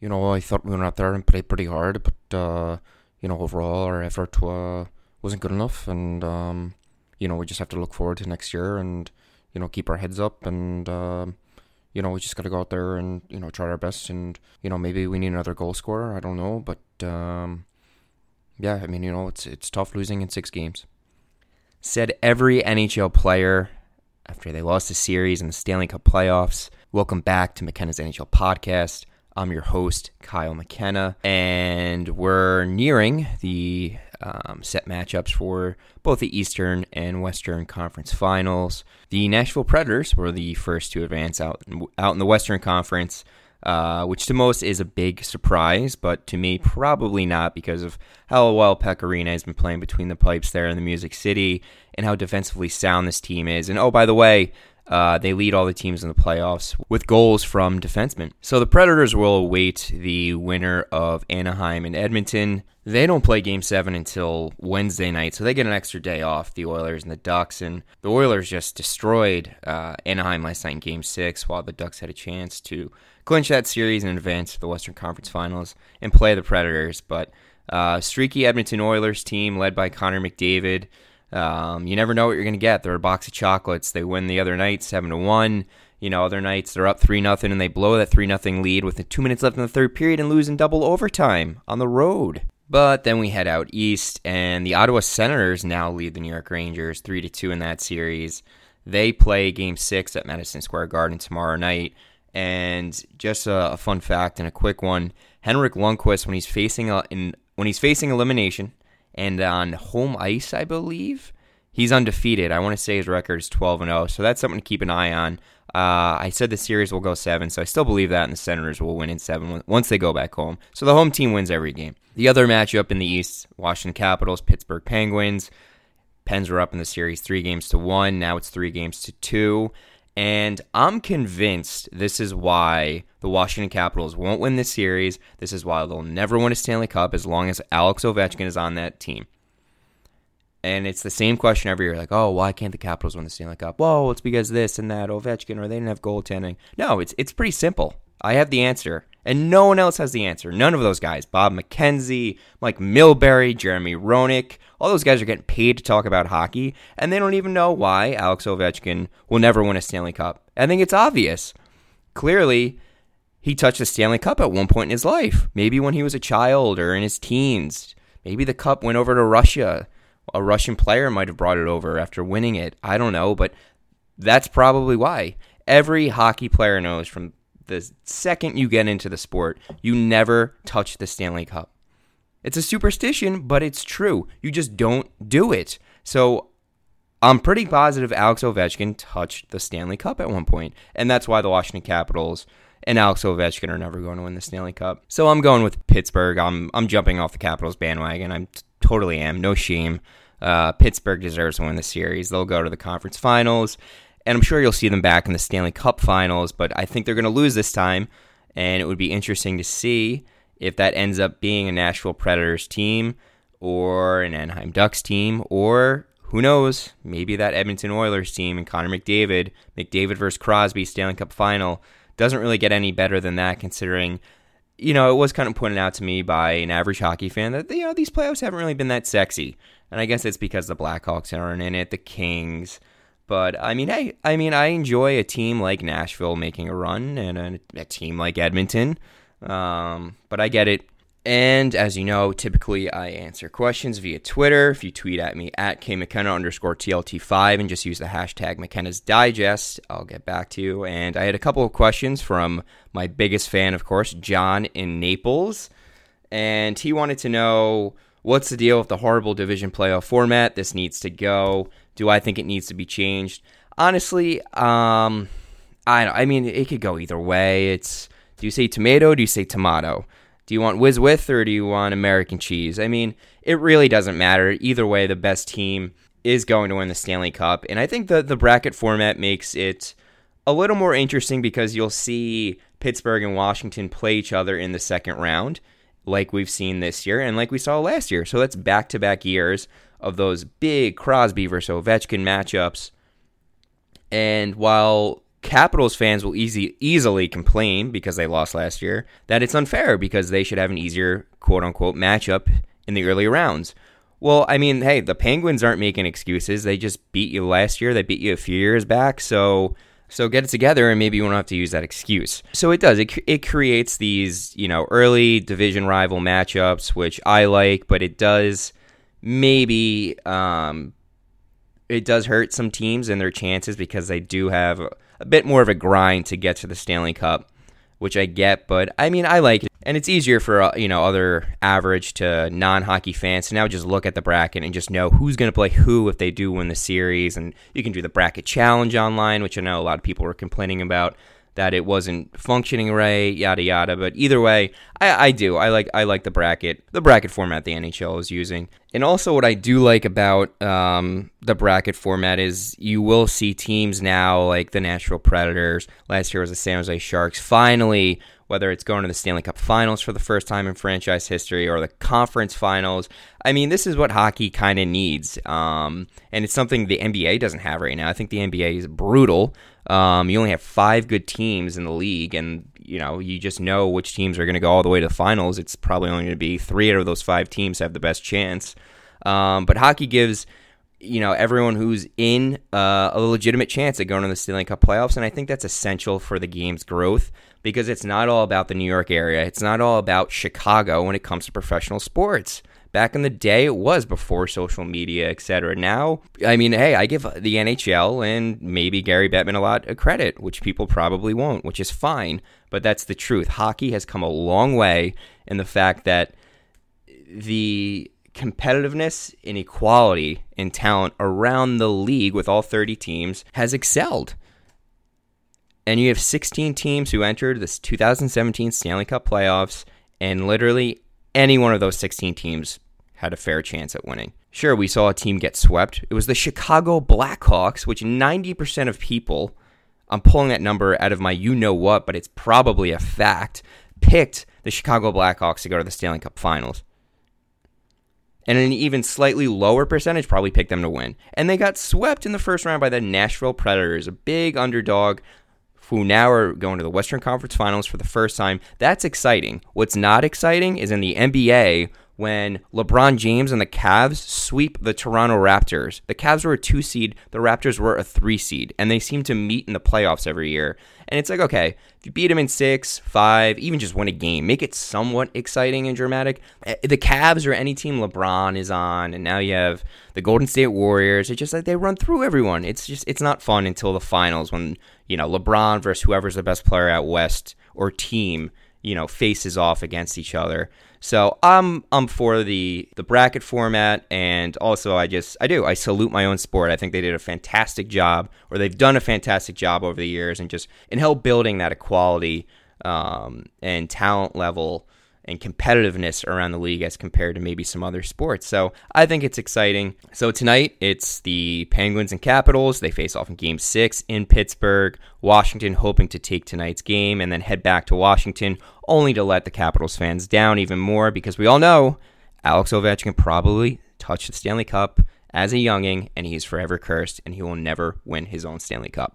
you know, I thought we went out there and played pretty hard, but uh, you know, overall our effort uh, wasn't good enough, and um, you know, we just have to look forward to next year and you know keep our heads up and. Uh, you know, we just got to go out there and you know try our best, and you know maybe we need another goal scorer. I don't know, but um, yeah, I mean, you know, it's it's tough losing in six games. Said every NHL player after they lost the series in the Stanley Cup playoffs. Welcome back to McKenna's NHL podcast. I'm your host, Kyle McKenna, and we're nearing the um, set matchups for both the Eastern and Western Conference Finals. The Nashville Predators were the first to advance out out in the Western Conference, uh, which to most is a big surprise, but to me probably not because of how well Pekka Rinne has been playing between the pipes there in the Music City and how defensively sound this team is. And oh, by the way, uh, they lead all the teams in the playoffs with goals from defensemen. So the Predators will await the winner of Anaheim and Edmonton. They don't play Game 7 until Wednesday night, so they get an extra day off, the Oilers and the Ducks. And the Oilers just destroyed uh, Anaheim last night in Game 6, while the Ducks had a chance to clinch that series and advance to the Western Conference Finals and play the Predators. But uh, streaky Edmonton Oilers team led by Connor McDavid um, you never know what you're going to get. They're a box of chocolates. They win the other night seven to one. You know, other nights they're up three nothing and they blow that three nothing lead with two minutes left in the third period and lose in double overtime on the road. But then we head out east, and the Ottawa Senators now lead the New York Rangers three to two in that series. They play Game Six at Madison Square Garden tomorrow night. And just a, a fun fact and a quick one: Henrik Lundqvist, when he's facing a in, when he's facing elimination and on home ice, I believe he's undefeated. I want to say his record is 12 and 0, so that's something to keep an eye on. Uh, I said the series will go seven, so I still believe that, and the Senators will win in seven once they go back home. So the home team wins every game. The other matchup in the East: Washington Capitals, Pittsburgh Penguins. Pens were up in the series three games to one. Now it's three games to two. And I'm convinced this is why the Washington Capitals won't win this series. This is why they'll never win a Stanley Cup as long as Alex Ovechkin is on that team. And it's the same question every year like, oh, why can't the Capitals win the Stanley Cup? Well, it's because this and that, Ovechkin, or they didn't have goaltending. No, it's, it's pretty simple. I have the answer. And no one else has the answer. None of those guys. Bob McKenzie, Mike Milbury, Jeremy Roenick, all those guys are getting paid to talk about hockey, and they don't even know why Alex Ovechkin will never win a Stanley Cup. I think it's obvious. Clearly, he touched a Stanley Cup at one point in his life. Maybe when he was a child or in his teens. Maybe the cup went over to Russia. A Russian player might have brought it over after winning it. I don't know, but that's probably why. Every hockey player knows from the second you get into the sport, you never touch the Stanley Cup. It's a superstition, but it's true. You just don't do it. So I'm pretty positive Alex Ovechkin touched the Stanley Cup at one point, and that's why the Washington Capitals and Alex Ovechkin are never going to win the Stanley Cup. So I'm going with Pittsburgh. I'm I'm jumping off the Capitals bandwagon. I totally am. No shame. Uh, Pittsburgh deserves to win the series. They'll go to the conference finals, and I'm sure you'll see them back in the Stanley Cup finals. But I think they're going to lose this time, and it would be interesting to see if that ends up being a Nashville Predators team or an Anaheim Ducks team, or who knows, maybe that Edmonton Oilers team and Connor McDavid, McDavid versus Crosby Stanley Cup final doesn't really get any better than that considering you know, it was kind of pointed out to me by an average hockey fan that you know these playoffs haven't really been that sexy, and I guess it's because the Blackhawks aren't in it, the Kings. But I mean, hey, I mean, I enjoy a team like Nashville making a run, and a, a team like Edmonton um, but I get it. And as you know, typically I answer questions via Twitter. If you tweet at me at kmckenna underscore TLT5 and just use the hashtag McKenna's Digest, I'll get back to you. And I had a couple of questions from my biggest fan, of course, John in Naples. And he wanted to know what's the deal with the horrible division playoff format? This needs to go. Do I think it needs to be changed? Honestly, um, I I mean, it could go either way. It's do you say tomato? do you say tomato? Do you want whiz with or do you want American cheese? I mean, it really doesn't matter. Either way, the best team is going to win the Stanley Cup. And I think the, the bracket format makes it a little more interesting because you'll see Pittsburgh and Washington play each other in the second round, like we've seen this year and like we saw last year. So that's back to back years of those big Crosby versus Ovechkin matchups. And while Capitals fans will easy easily complain because they lost last year that it's unfair because they should have an easier quote unquote matchup in the early rounds. Well, I mean, hey, the Penguins aren't making excuses. They just beat you last year. They beat you a few years back. So so get it together and maybe you won't have to use that excuse. So it does. It, it creates these, you know, early division rival matchups, which I like, but it does maybe um, it does hurt some teams and their chances because they do have a bit more of a grind to get to the Stanley Cup, which I get. But I mean, I like it, and it's easier for uh, you know other average to non-hockey fans to now just look at the bracket and just know who's going to play who if they do win the series. And you can do the bracket challenge online, which I know a lot of people were complaining about that it wasn't functioning right, yada yada. But either way, I, I do. I like I like the bracket, the bracket format the NHL is using. And also, what I do like about um, the bracket format is you will see teams now like the Nashville Predators. Last year was the San Jose Sharks. Finally, whether it's going to the Stanley Cup Finals for the first time in franchise history or the Conference Finals. I mean, this is what hockey kind of needs, um, and it's something the NBA doesn't have right now. I think the NBA is brutal. Um, you only have five good teams in the league, and you know you just know which teams are going to go all the way to the finals. It's probably only going to be three out of those five teams have the best chance. Um, but hockey gives you know everyone who's in uh, a legitimate chance at going to the Stanley Cup playoffs, and I think that's essential for the game's growth because it's not all about the New York area. It's not all about Chicago when it comes to professional sports. Back in the day, it was before social media, etc. Now, I mean, hey, I give the NHL and maybe Gary Bettman a lot of credit, which people probably won't, which is fine. But that's the truth. Hockey has come a long way in the fact that the competitiveness inequality, and talent around the league with all 30 teams has excelled. And you have 16 teams who entered this 2017 Stanley Cup playoffs, and literally any one of those 16 teams had a fair chance at winning. Sure, we saw a team get swept. It was the Chicago Blackhawks, which 90% of people, I'm pulling that number out of my you know what, but it's probably a fact, picked the Chicago Blackhawks to go to the Stanley Cup finals. And an even slightly lower percentage probably picked them to win. And they got swept in the first round by the Nashville Predators, a big underdog who now are going to the Western Conference Finals for the first time. That's exciting. What's not exciting is in the NBA when LeBron James and the Cavs sweep the Toronto Raptors. The Cavs were a two seed, the Raptors were a three seed, and they seem to meet in the playoffs every year. And it's like, okay, if you beat them in six, five, even just win a game, make it somewhat exciting and dramatic. Eh, the Cavs or any team LeBron is on, and now you have the Golden State Warriors. It's just like they run through everyone. It's just it's not fun until the finals when you know LeBron versus whoever's the best player at West or team you know faces off against each other. So I'm I'm for the the bracket format, and also I just I do I salute my own sport. I think they did a fantastic job, or they've done a fantastic job over the years, and just in help building that equality um, and talent level and competitiveness around the league as compared to maybe some other sports. So I think it's exciting. So tonight it's the Penguins and Capitals. They face off in game six in Pittsburgh. Washington hoping to take tonight's game and then head back to Washington, only to let the Capitals fans down even more because we all know Alex Ovechkin probably touched the Stanley Cup as a younging and he's forever cursed and he will never win his own Stanley Cup.